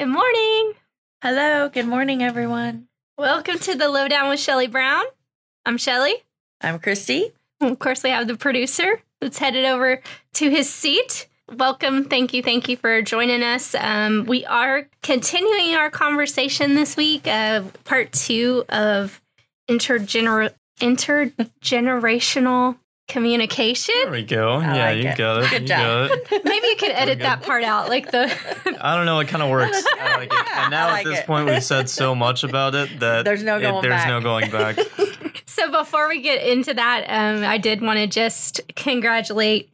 Good morning. Hello, good morning, everyone. Welcome to the Lowdown with Shelly Brown. I'm Shelly. I'm Christy. And Of course, we have the producer that's headed over to his seat. Welcome. Thank you. Thank you for joining us. Um, we are continuing our conversation this week, uh, part two of intergener- intergenerational communication. There we go. I yeah, like you it. got it. Good you job. got it. Maybe you could edit that part out, like the. I don't know. It kind of works. I like it. And now I at this it. point, we've said so much about it that There's no it- going there's back. no going back. So before we get into that, um, I did want to just congratulate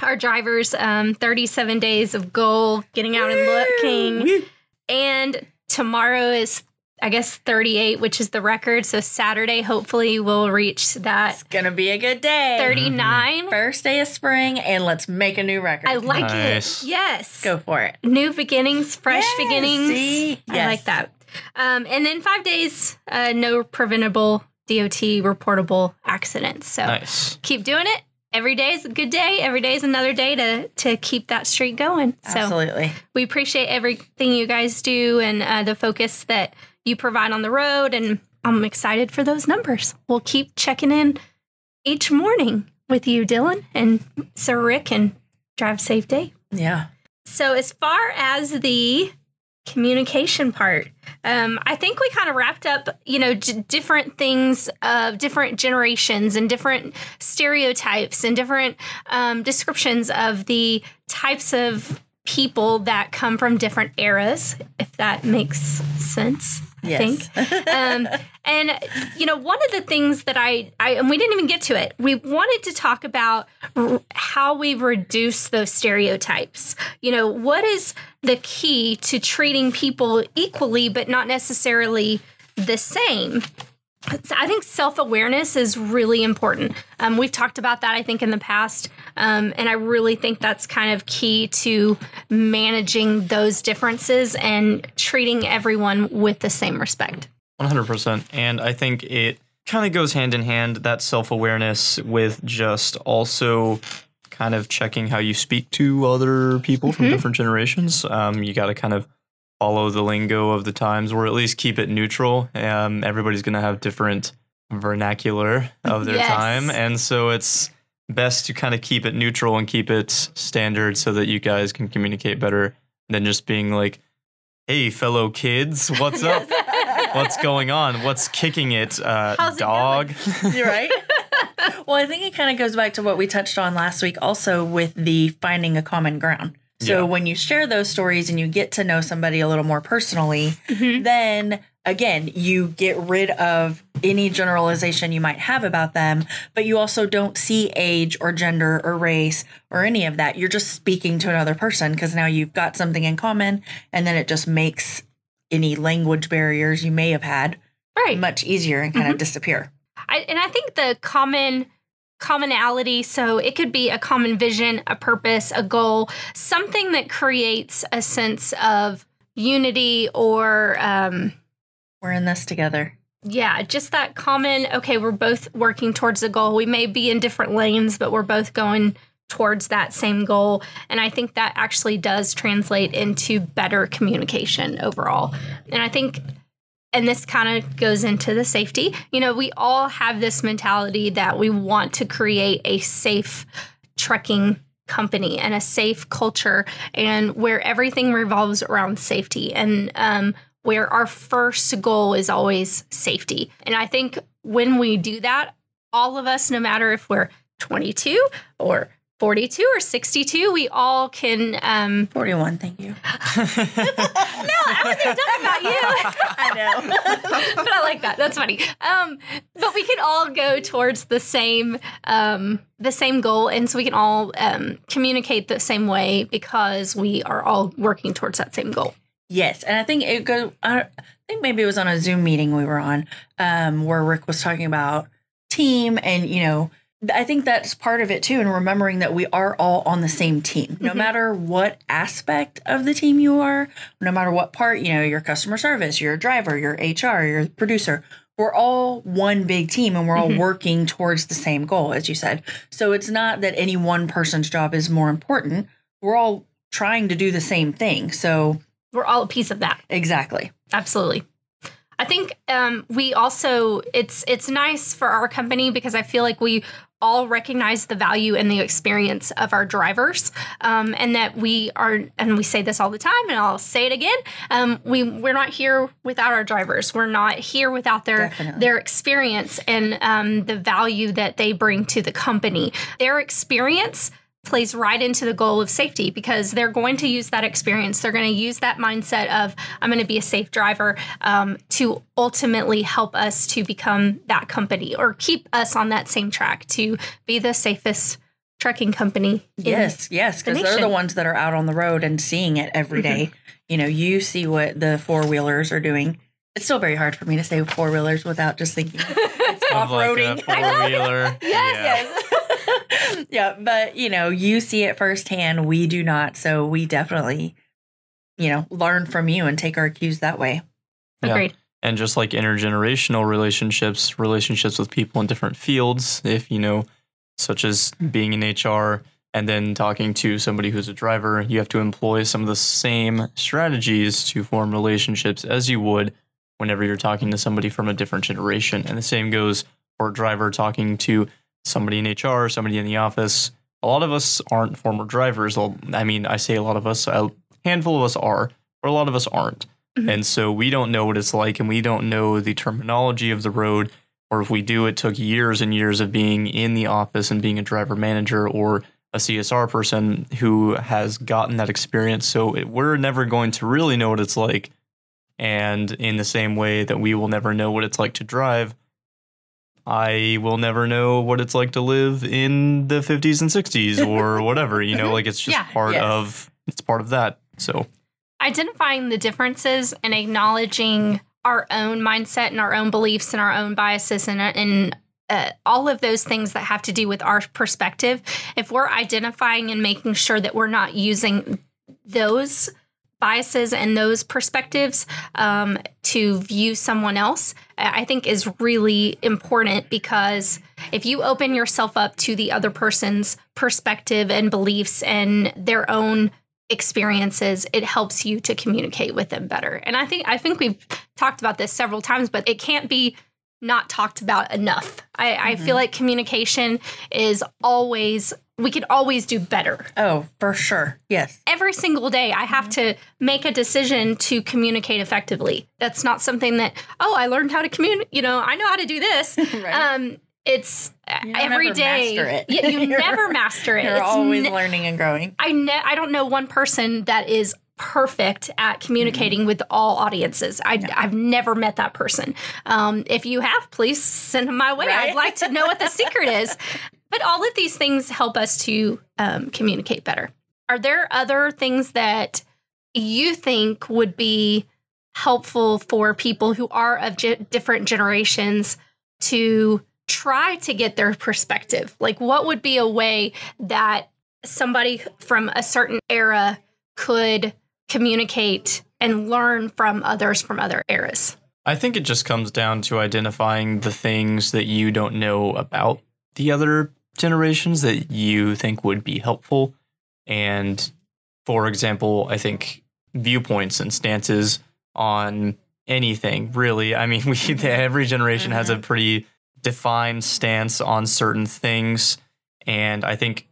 our drivers. Um, 37 days of goal, getting out and looking. And tomorrow is, I guess, 38, which is the record. So Saturday, hopefully, we'll reach that It's gonna be a good day. 39. First day of spring, and let's make a new record. I like Nice. it. Yes. Go for it. New beginnings, fresh Yes, beginnings. see? I like that. Um, and then five days, uh, no preventable DOT reportable accidents. So Nice. keep doing it. Every day is a good day. Every day is another day to to keep that streak going. So Absolutely. we appreciate everything you guys do and uh, the focus that you provide on the road. And I'm excited for those numbers. We'll keep checking in each morning with you, Dylan and Sir Rick, and drive safe day. Yeah. So, as far as the communication part, um, I think we kind of wrapped up, you know, d- different things of different generations and different stereotypes and different um, descriptions of the types of people that come from different eras, if that makes sense. I think Yes. um, and you know, one of the things that I, I and we didn't even get to it. We wanted to talk about r- how we reduce those stereotypes. You know, what is the key to treating people equally, but not necessarily the same? I think self awareness is really important. Um, we've talked about that, I think, in the past. Um, and I really think that's kind of key to managing those differences and treating everyone with the same respect. 100%. And I think it kind of goes hand in hand that self awareness with just also kind of checking how you speak to other people from Mhm. different generations. Um, you got to kind of follow the lingo of the times or at least keep it neutral. Um, everybody's going to have different vernacular of their Yes. time. And so it's best to kind of keep it neutral and keep it standard so that you guys can communicate better than just being like, hey, fellow kids, what's up? What's going on? What's kicking it? Uh, How's it dog. You're right. well, I think it kind of goes back to what we touched on last week, also with the finding a common ground. So Yeah. when you share those stories and you get to know somebody a little more personally, Mhm. then again, you get rid of any generalization you might have about them, but you also don't see age or gender or race or any of that. You're just speaking to another person because now you've got something in common, and then it just makes any language barriers you may have had Right. much easier and kind Mhm. of disappear. I, and I think the common commonality so it could be a common vision a purpose a goal something that creates a sense of unity or um, We're in this together. yeah just that common okay we're both working towards a goal we may be in different lanes but we're both going towards that same goal and i think that actually does translate into better communication overall and i think and this kind of goes into the safety. You know, we all have this mentality that we want to create a safe trucking company and a safe culture and where everything revolves around safety and um, where our first goal is always safety. And I think when we do that, all of us, no matter if we're 22 or 42 or 62, we all can. Um, 41, thank you. no, I wasn't talking about you. I know. but I like that. That's funny. Um, but we can all go towards the same um, the same goal, and so we can all um, communicate the same way because we are all working towards that same goal. Yes, and I think it go. I think maybe it was on a Zoom meeting we were on, um, where Rick was talking about team, and you know, I think that's part of it too, and remembering that we are all on the same team, no Mhm. matter what aspect of the team you are, no matter what part, you know, your customer service, your driver, your HR, your producer. We're all one big team and we're all Mhm. working towards the same goal, as you said. So it's not that any one person's job is more important. We're all trying to do the same thing. So we're all a piece of that. Exactly. Absolutely. I think um, we also it's it's nice for our company because I feel like we all recognize the value and the experience of our drivers, um, and that we are and we say this all the time, and I'll say it again. Um, we we're not here without our drivers. We're not here without their Definitely. their experience and um, the value that they bring to the company. Their experience plays right into the goal of safety because they're going to use that experience. They're going to use that mindset of, I'm going to be a safe driver um, to ultimately help us to become that company or keep us on that same track to be the safest trucking company. in- Yes, yes, because they're the ones that are out on the road and seeing it every day. You know, you see what the four wheelers are doing. It's still very hard for me to say four wheelers without just thinking it's Of off like a roading. four wheeler. Yes, yeah, but you know, you see it firsthand. We do not, so we definitely, you know, learn from you and take our cues that way. Yeah. Agreed. and just like intergenerational relationships, relationships with people in different fields, if you know, such as hmm. being in HR and then talking to somebody who's a driver, you have to employ some of the same strategies to form relationships as you would whenever you're talking to somebody from a different generation. And the same goes for a driver talking to somebody in HR, somebody in the office. A lot of us aren't former drivers. I mean, I say a lot of us, a handful of us are, but a lot of us aren't. Mhm. And so we don't know what it's like and we don't know the terminology of the road. Or if we do, it took years and years of being in the office and being a driver manager or a CSR person who has gotten that experience. So it, we're never going to really know what it's like. And in the same way that we will never know what it's like to drive, I will never know what it's like to live in the 50s and 60s or whatever. You know, like it's just Yeah. part Yes. of it's part of that. So identifying the differences and acknowledging our own mindset and our own beliefs and our own biases and, and uh, all of those things that have to do with our perspective if we're identifying and making sure that we're not using those biases and those perspectives um, to view someone else i think is really important because if you open yourself up to the other person's perspective and beliefs and their own experiences it helps you to communicate with them better. And i think i think we've talked about this several times but it can't be not talked about enough i, I feel like communication is always we could always do better Oh, for sure. Yes. every single day I have to make a decision to communicate effectively. That's not something that oh I learned how to communicate. You know I know how to do this. Right. Um, it's You every ever day. master it. You You're- never master it. You're It's always ne- learning and growing. I ne- I don't know one person that is perfect at communicating with all audiences. I, I've never met that person. Um, if you have, please send them my way. Right? I'd like to know what the secret is. But all of these things help us to um, communicate better. Are there other things that you think would be helpful for people who are of ge- different generations to try to get their perspective? Like, what would be a way that somebody from a certain era could communicate and learn from others from other eras? I think it just comes down to identifying the things that you don't know about the other generations that you think would be helpful. And for example, I think viewpoints and stances on anything really. I mean, we every generation has a mm-hmm. pretty defined stance on certain things. And I think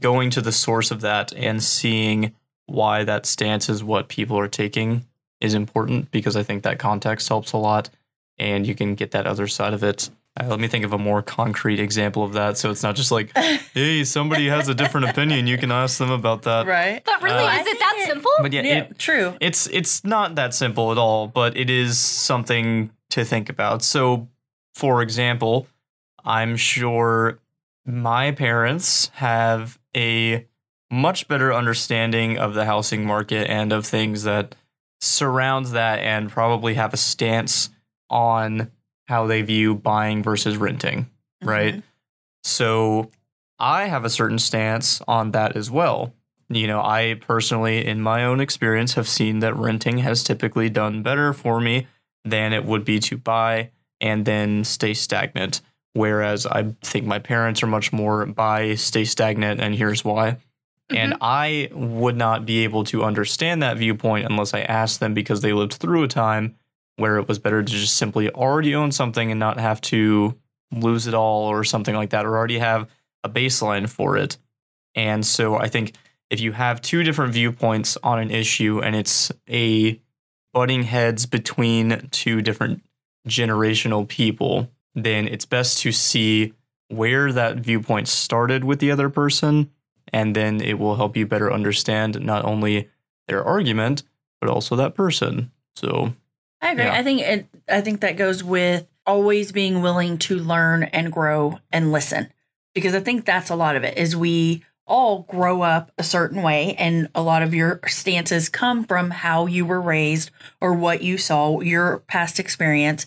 going to the source of that and seeing why that stance is what people are taking is important because I think that context helps a lot and you can get that other side of it. Uh, let me think of a more concrete example of that so it's not just like, hey, somebody has a different opinion. You can ask them about that. Right. But really, Uh, is it that simple? But yeah, Yeah, it, true. it's it's not that simple at all, but it is something to think about. So, for example, I'm sure my parents have a much better understanding of the housing market and of things that surround that and probably have a stance on how they view buying versus renting, mm-hmm. right? So I have a certain stance on that as well. You know, I personally, in my own experience, have seen that renting has typically done better for me than it would be to buy and then stay stagnant. Whereas I think my parents are much more buy, stay stagnant, and here's why. And mm-hmm. I would not be able to understand that viewpoint unless I asked them because they lived through a time where it was better to just simply already own something and not have to lose it all or something like that, or already have a baseline for it. And so I think if you have two different viewpoints on an issue and it's a butting heads between two different generational people, then it's best to see where that viewpoint started with the other person. And then it will help you better understand not only their argument, but also that person. So I agree. Yeah. I think it, I think that goes with always being willing to learn and grow and listen. Because I think that's a lot of it is we all grow up a certain way and a lot of your stances come from how you were raised or what you saw, your past experience.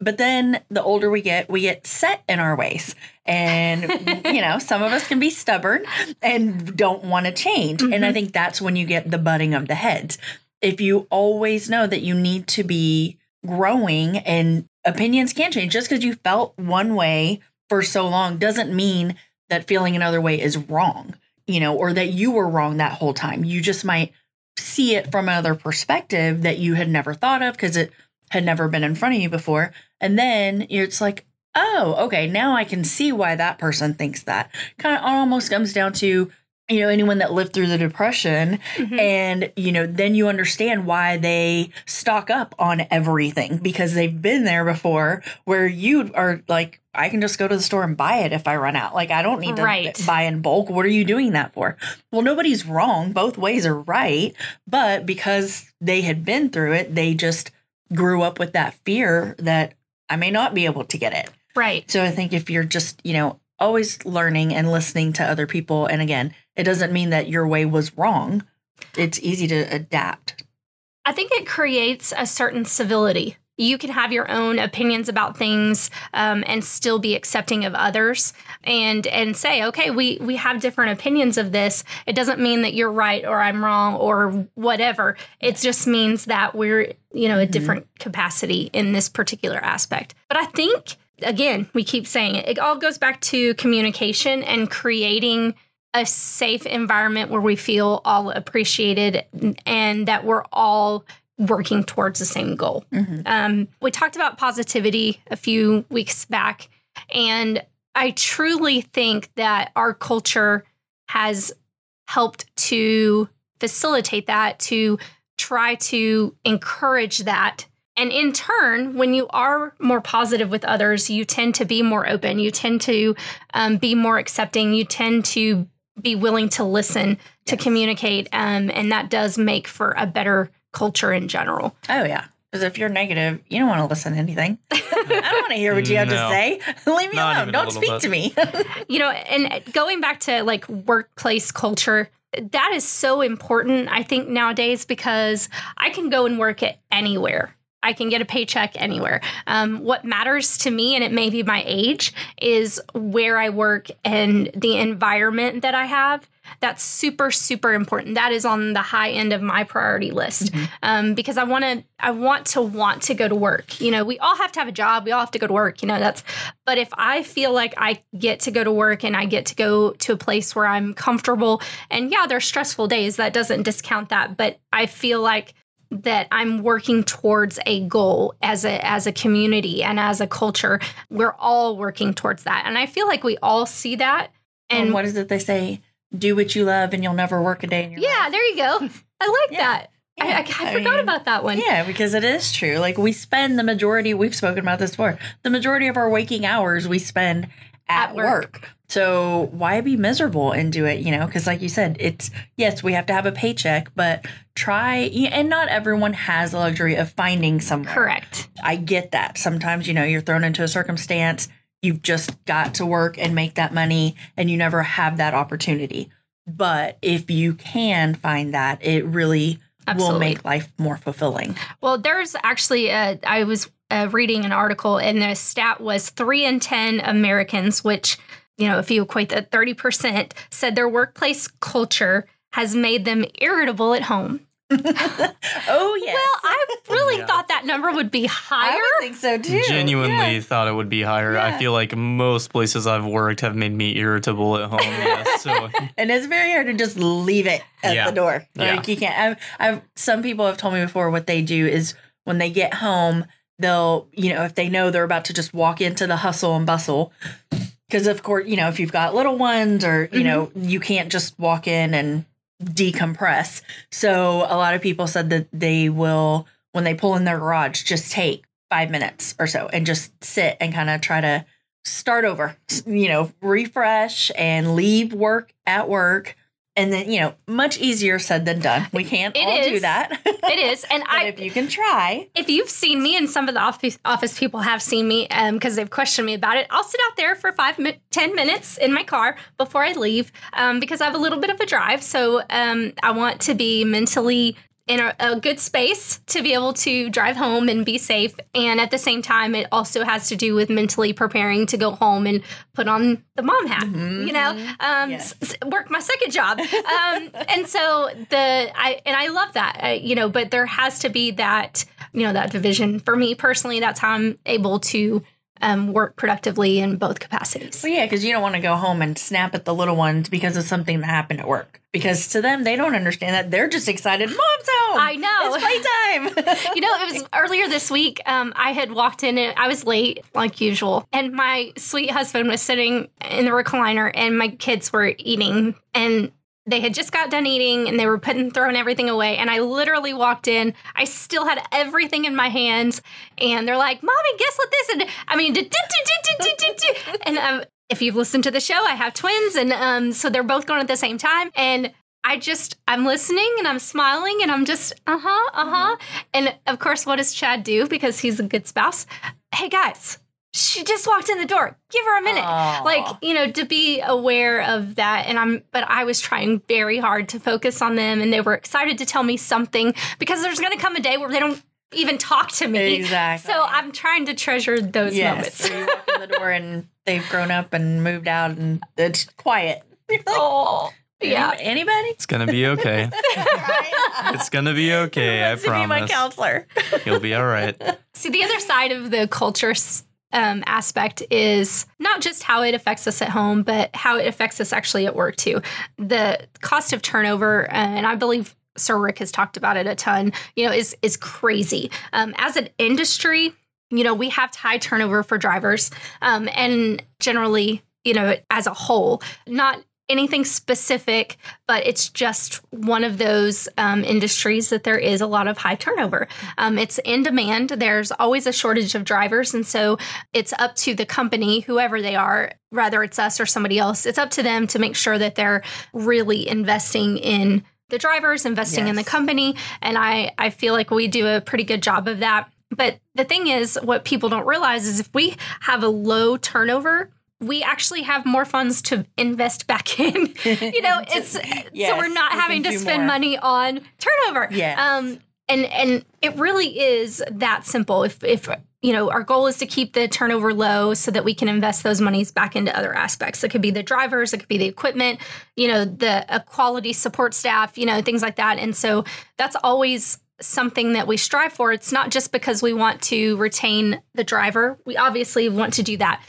But then the older we get, we get set in our ways. And, you know, some of us can be stubborn and don't want to change. And I mm-hmm. think that's when you get the butting of the heads. If you always know that you need to be growing and opinions can change, just because you felt one way for so long doesn't mean that feeling another way is wrong, you know, or that you were wrong that whole time. You just might see it from another perspective that you had never thought of because it had never been in front of you before. And then it's like, oh, okay, now I can see why that person thinks that. Kind of almost comes down to, you know, anyone that lived through the depression Mhm. and, you know, then you understand why they stock up on everything because they've been there before where you are like, I can just go to the store and buy it if I run out. Like, I don't need to Right. buy in bulk. What are you doing that for? Well, nobody's wrong. Both ways are right. But because they had been through it, they just grew up with that fear that I may not be able to get it. Right. So I think if you're just, you know, always learning and listening to other people, and again, it doesn't mean that your way was wrong. It's easy to adapt. I think it creates a certain civility. You can have your own opinions about things um, and still be accepting of others, and and say, okay, we we have different opinions of this. It doesn't mean that you're right or I'm wrong or whatever. It just means that we're you know a different capacity in this particular aspect. But I think again, we keep saying it. It all goes back to communication and creating a safe environment where we feel all appreciated and that we're all working towards the same goal. Mhm. Um, we talked about positivity a few weeks back, and I truly think that our culture has helped to facilitate that, to try to encourage that. And in turn, when you are more positive with others, you tend to be more open. You tend to um, be more accepting. You tend to be willing to listen, to Yes. communicate. Um, and that does make for a better culture in general. Oh, yeah. Because if you're negative, you don't want to listen to anything. I don't want to hear what you have to say. Leave me Not alone. Don't speak bit. to me. you know and going back to like workplace culture that is so important i think nowadays because i can go and work at anywhere i can get a paycheck anywhere. Um, what matters to me and it may be my age is where i work and the environment that i have. That's super super important. That is on the high end of my priority list. Um, because i want to i want to want to go to work. You know we all have to have a job. We all have to go to work you know that's but if I feel like I get to go to work and I get to go to a place where I'm comfortable, and yeah, there's stressful days, that doesn't discount that, but I feel like that I'm working towards a goal as a as a community and as a culture. We're all working towards that. And I feel like we all see that. and And what is it they say? Do what you love and you'll never work a day in your yeah, life. there you go. I like Yeah. that. I, I, I I forgot mean, about that one. Yeah, because it is true. Like we spend the majority, we've spoken about this before, the majority of our waking hours we spend at, At work. work. So why be miserable and do it, you know? Because like you said, it's, yes, we have to have a paycheck, but try, and not everyone has the luxury of finding somewhere. Correct. I get that. Sometimes, you know, you're thrown into a circumstance, you've just got to work and make that money, and you never have that opportunity. But if you can find that, it really will make life more fulfilling. Well, there's actually, a, I was uh, reading an article, and the stat was three in 10 Americans, which, you know, if you equate that 30%, said their workplace culture has made them irritable at home. oh yes. Well, I really Yeah. thought that number would be I higher. would think so too. Genuinely Yeah. thought it would be higher. Yeah. I feel like most places I've worked have made me irritable at home. Yes, so And it's very hard to just leave it at Yeah. the door. Yeah. Like you can't. I've, I've some people have told me before what they do is when they get home, they'll you know if they know they're about to just walk into the hustle and bustle. Because of course, you know if you've got little ones or you Mhm. know you can't just walk in and decompress. So a lot of people said that they will when they pull in their garage just take five minutes or so and just sit and kind of try to start over, you know, refresh and leave work at work. And then, you know, much easier said than done. We can't It all do that. It is, and but I if you can try, if you've seen me and some of the office, office people have seen me because they've questioned me about it i'll sit out there for five mi- ten minutes in my car before i leave um, because i have a little bit of a drive so um, i want to be mentally in a, a good space to be able to drive home and be safe. And at the same time it also has to do with mentally preparing to go home and put on the mom hat you know? Um, Yes. s- work my second job. Um, and so the i and i love that I, you know but there has to be that you know that division. For me personally that's how i'm able to um, work productively in both capacities well, yeah, because you don't want to go home and snap at the little ones because of something that happened at work. Because to them, they don't understand that. They're just excited. Mom's home. I know. It's playtime. you know, it was earlier this week. Um, I had walked in and I was late, like usual. And my sweet husband was sitting in the recliner, and my kids were eating. And they had just got done eating and they were putting throwing everything away and i literally walked in. I still had everything in my hands and they're like mommy guess what this and i mean and um, if you've listened to the show i have twins and um, so they're both going at the same time and I just I'm listening and I'm smiling and I'm just uh-huh, uh-huh. And of course what does Chad do? Because he's a good spouse? Hey guys, she just walked in the door. Give her a minute. Aw. Like, you know, to be aware of that and I'm but I was trying very hard to focus on them and they were excited to tell me something because there's going to come a day where they don't even talk to me. Exactly. So I'm trying to treasure those yes. moments. So you walk in the door and they've grown up and moved out and it's quiet. Like, oh, yeah. Anybody? it's gonna be okay. It's gonna be okay. I Wants to be my counselor. You'll be all right. See, the other side of the culture s- um, aspect is not just how it affects us at home, but how it affects us actually at work too. The cost of turnover, uh, and I believe Sir Rick has talked about it a ton. You know, is is crazy. Um, as an industry, you know, we have high turnover for drivers, um, and generally, you know, as a whole, not anything specific, but it's just one of those um, industries that there is a lot of high turnover. Um, it's in demand. There's always a shortage of drivers. And so it's up to the company, whoever they are, whether it's us or somebody else, it's up to them to make sure that they're really investing in the drivers, investing in the company. And I, I feel like we do a pretty good job of that. But the thing is, what people don't realize is if we have a low turnover, we actually have more funds to invest back in. you know, it's so we're not we having to spend more. money on turnover. Yes. Um, and and it really is that simple. If if you know our goal is to keep the turnover low so that we can invest those monies back into other aspects. It could be the drivers, it could be the equipment, you know, the a quality support staff, you know, things like that. And so that's always something that we strive for. It's not just because we want to retain the driver. We obviously want to do that,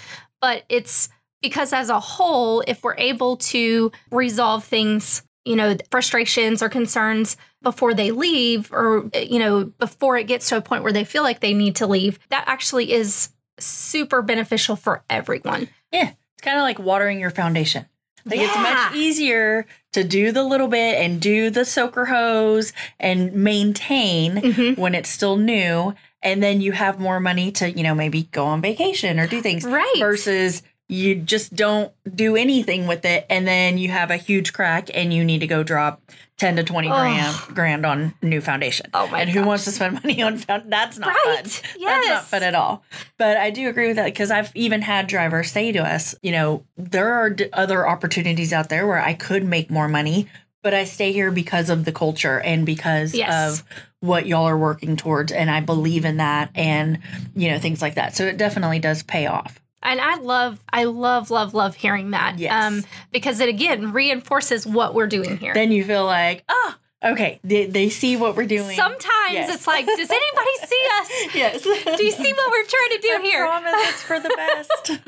but it's because as a whole, if we're able to resolve things, you know, frustrations or concerns before they leave, or, you know, before it gets to a point where they feel like they need to leave, that actually is super beneficial for everyone. Yeah, it's kind of like watering your foundation. Like it's much easier to do the little bit and do the soaker hose and maintain Mhm. when it's still new, and then you have more money to you know maybe go on vacation or do things. Right. Versus you just don't do anything with it, and then you have a huge crack and you need to go drop ten to twenty Ugh. grand grand on new foundation. Oh my And who gosh. wants to spend money on found? That's not Right. fun. That's not fun at all. But I do agree with that because I've even had drivers say to us, you know, there are d- other opportunities out there where I could make more money, but I stay here because of the culture and because Yes. of what y'all are working towards. And I believe in that and, you know, things like that. So it definitely does pay off. And I love, I love, love, love hearing that. Yes. Um, because it again reinforces what we're doing here. Then you feel like, oh, Okay, they, they see what we're doing. Sometimes Yes. it's like, does anybody see us? yes. Do you see what we're trying to do I here? promise it's for the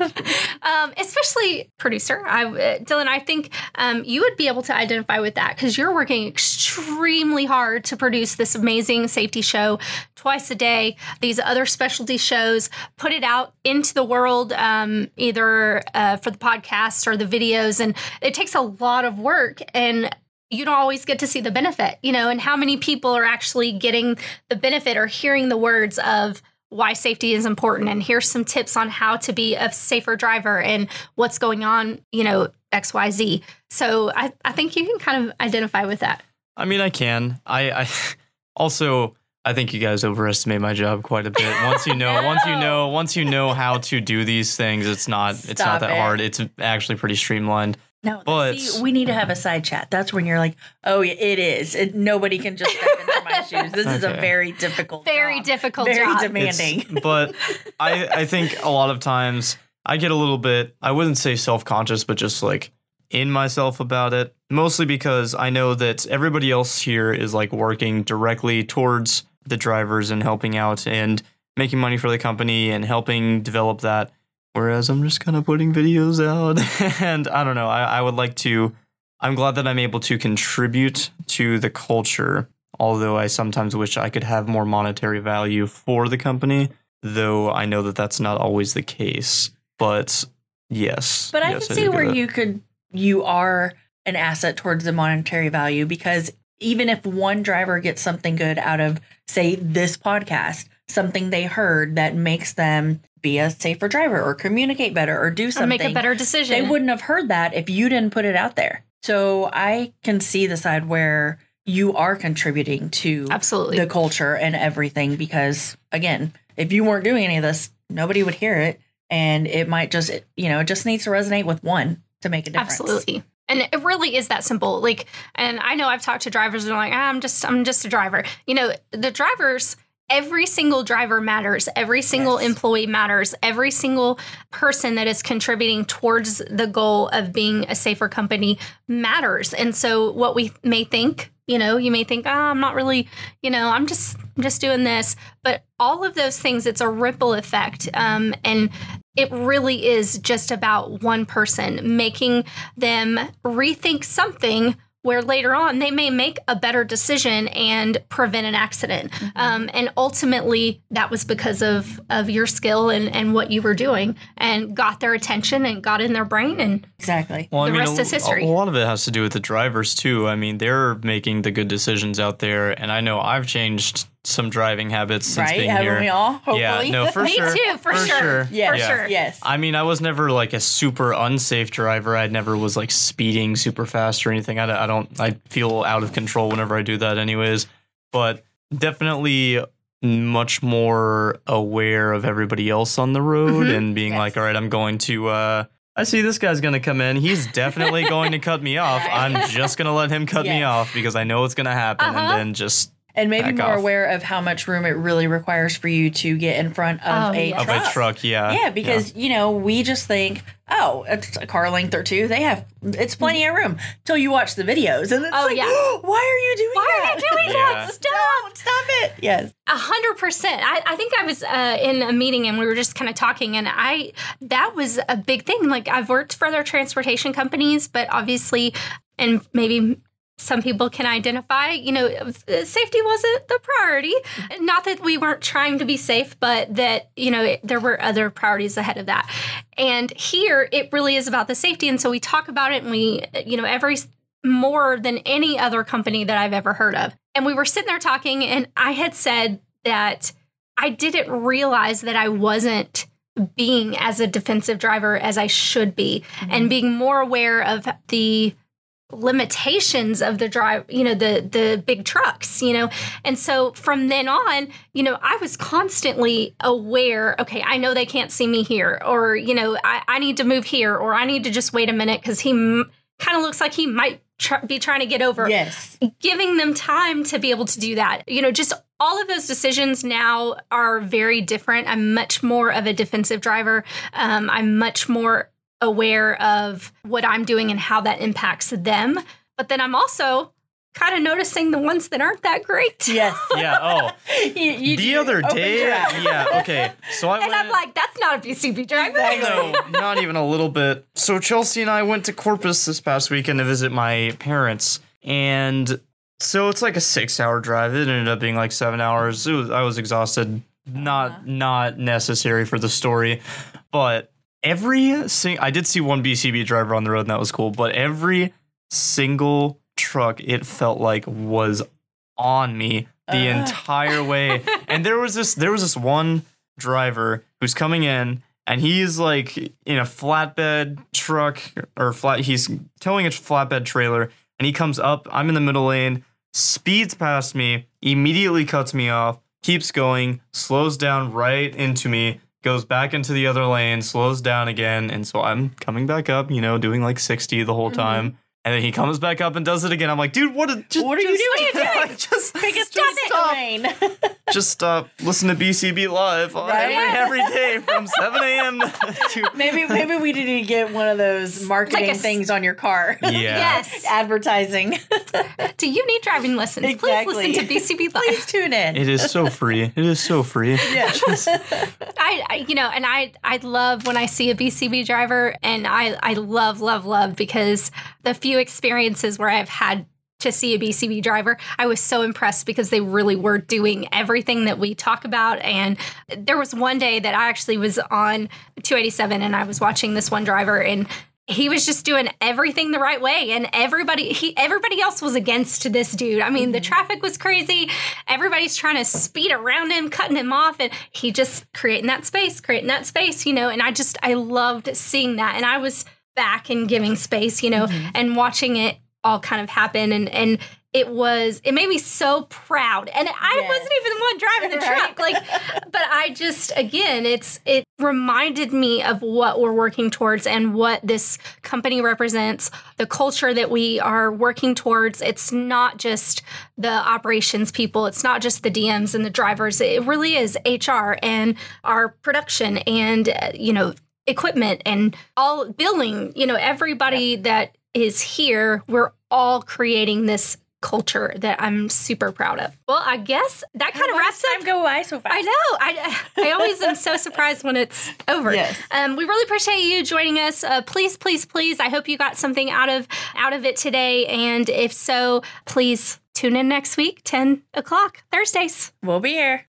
best. um, especially producer. I, uh, Dylan, I think um, you would be able to identify with that because you're working extremely hard to produce this amazing safety show twice a day. These other specialty shows, put it out into the world, um, either uh, for the podcasts or the videos, and it takes a lot of work and. You don't always get to see the benefit, you know, and how many people are actually getting the benefit or hearing the words of why safety is important and here's some tips on how to be a safer driver and what's going on you know xyz so i, I think you can kind of identify with that I mean, I can. I, I also I think you guys overestimate my job quite a bit. Once you know, once you know, once you know how to do these things, it's not it's not that it. hard. It's actually pretty streamlined. No, But- see, we need to have a side chat. That's when you're like, oh, yeah, it is. It, nobody can just step into my shoes. This is a very difficult, very job. difficult very job It's- demanding. but I I think a lot of times I get a little bit I wouldn't say self conscious, but just like in myself about it. Mostly because I know that everybody else here is like working directly towards the drivers and helping out and making money for the company and helping develop that. Whereas I'm just kind of putting videos out and I don't know. I, I would like to I'm glad that I'm able to contribute to the culture, although I sometimes wish I could have more monetary value for the company, though I know that that's not always the case. But yes. But I yes, can see where you could, you are an asset towards the monetary value because even if one driver gets something good out of, say, this podcast, something they heard that makes them be a safer driver or communicate better or do or something, make a better decision they wouldn't have heard that if you didn't put it out there. So I can see the side where you are contributing to absolutely the culture and everything because again, if you weren't doing any of this, nobody would hear it and it might just you know, it just needs to resonate with one to make a difference. Absolutely. And it really is that simple. Like, and I know I've talked to drivers and they're like, ah, I'm just, I'm just a driver. You know, the drivers, every single driver matters. Every single Yes. employee matters. Every single person that is contributing towards the goal of being a safer company matters. And so what we may think, you know, you may think, oh, I'm not really, you know, I'm just, I'm just doing this. But all of those things, it's a ripple effect. Um, and it really is just about one person making them rethink something where later on they may make a better decision and prevent an accident. Um, and ultimately, that was because of of your skill and, and what you were doing, and got their attention and got in their brain. And Exactly. Well, I The mean, rest a, is history. A lot of it has to do with the drivers too. I mean, they're making the good decisions out there, and I know I've changed some driving habits since right? being Haven't here. we all? Hopefully. Yeah, no, for Me sure. too, for sure. yes. For sure. Yes. I mean, I was never like a super unsafe driver. I never was like speeding super fast or anything. I, don't- I don't. I feel out of control whenever I do that, anyways. But definitely much more aware of everybody else on the road Mhm. and being Yes. like, all right, I'm going to. uh I see this guy's gonna come in. He's definitely going to cut me off. I'm just gonna let him cut me off because I know it's gonna happen, Uh-huh. and then just and maybe back more off. aware of how much room it really requires for you to get in front of Oh, a yes. of truck. a truck. Yeah, Yeah, because you know we just think, oh, it's a car length or two. They have it's plenty of room till you watch the videos, and it's Oh, like, yeah. why are you doing that? why that? are you doing Yeah. that? Stop! Don't stop it. Yes. A hundred percent. I, I think I was uh, in a meeting and we were just kind of talking, and I that was a big thing. Like I've worked for other transportation companies, but obviously, and maybe some people can identify, you know, safety wasn't the priority. Not that we weren't trying to be safe, but that you know it, there were other priorities ahead of that. And here, it really is about the safety, and so we talk about it, and we, you know, every more than any other company that I've ever heard of. And we were sitting there talking, and I had said that I didn't realize that I wasn't being as a defensive driver as I should be, and mm-hmm. being more aware of the limitations of the drive you know the the big trucks you know and so from then on you know i was constantly aware okay i know they can't see me here or you know i, I need to move here or i need to just wait a minute because he m- kind of looks like he might tr- be trying to get over Yes. giving them time to be able to do that. You know, just all of those decisions now are very different. I'm much more of a defensive driver. Um, I'm much more aware of what I'm doing and how that impacts them. But then I'm also kind of noticing the ones that aren't that great. Yes. Yeah. Oh, You- you the other day. Yeah. Okay. So I And went. I'm like, that's not a BCB driver. Exactly. no, not even a little bit. So Chelsea and I went to Corpus this past weekend to visit my parents, and so it's like a six-hour drive. It ended up being like seven hours. It was, I was exhausted. Not Uh-huh. not necessary for the story, but every sing- I did see one BCB driver on the road, and that was cool. But every single truck, it felt like was on me the Uh. entire way. and there was this there was this one driver who's coming in and he's like in a flatbed truck or flat he's towing a flatbed trailer and he comes up i'm in the middle lane speeds past me immediately cuts me off keeps going slows down right into me goes back into the other lane slows down again and so i'm coming back up you know doing like 60 the whole Mm-hmm. time and then he comes back up and does it again i'm like dude what, a, just, What are you just- doing? just Pick a just stop stop lane. just stop listen to BCB live Right? every, every day from 7 a.m. to maybe maybe we need to get one of those marketing s- things on your car. yeah. Yes. Advertising. Do you need driving lessons? Exactly. Please listen to BCB Live. Please tune in. It is so free. It is so free. Yes. I, I you know, and I I love when I see a BCB driver, and I I love love love because the few experiences where I've had to see a BCB driver, I was so impressed because they really were doing everything that we talk about. And there was one day that I actually was on 287 and I was watching this one driver and he was just doing everything the right way. And everybody he everybody else was against this dude. I mean the mm-hmm. traffic was crazy. Everybody's trying to speed around him cutting him off. And he just creating that space creating that space you know and i just i loved seeing that. And i was back and giving space you know and watching it all kind of happen. And and it was it made me so proud. And i Yes. wasn't even the one driving the Right. truck like but i just again it's it reminded me of what we're working towards and what this company represents the culture that we are working towards. It's not just the operations people. It's not just the dms and the drivers. It really is hr and our production and uh, you know equipment and all billing you know everybody that is here we're all creating this culture that i'm super proud of well i guess that kind of wraps up Time go by so fast. I know. I, I always am so surprised when it's over. Yes. Um, we really appreciate you joining us. Uh, please, please, please. I hope you got something out of out of it today. And if so, please tune in next week, ten o'clock Thursdays. We'll be here.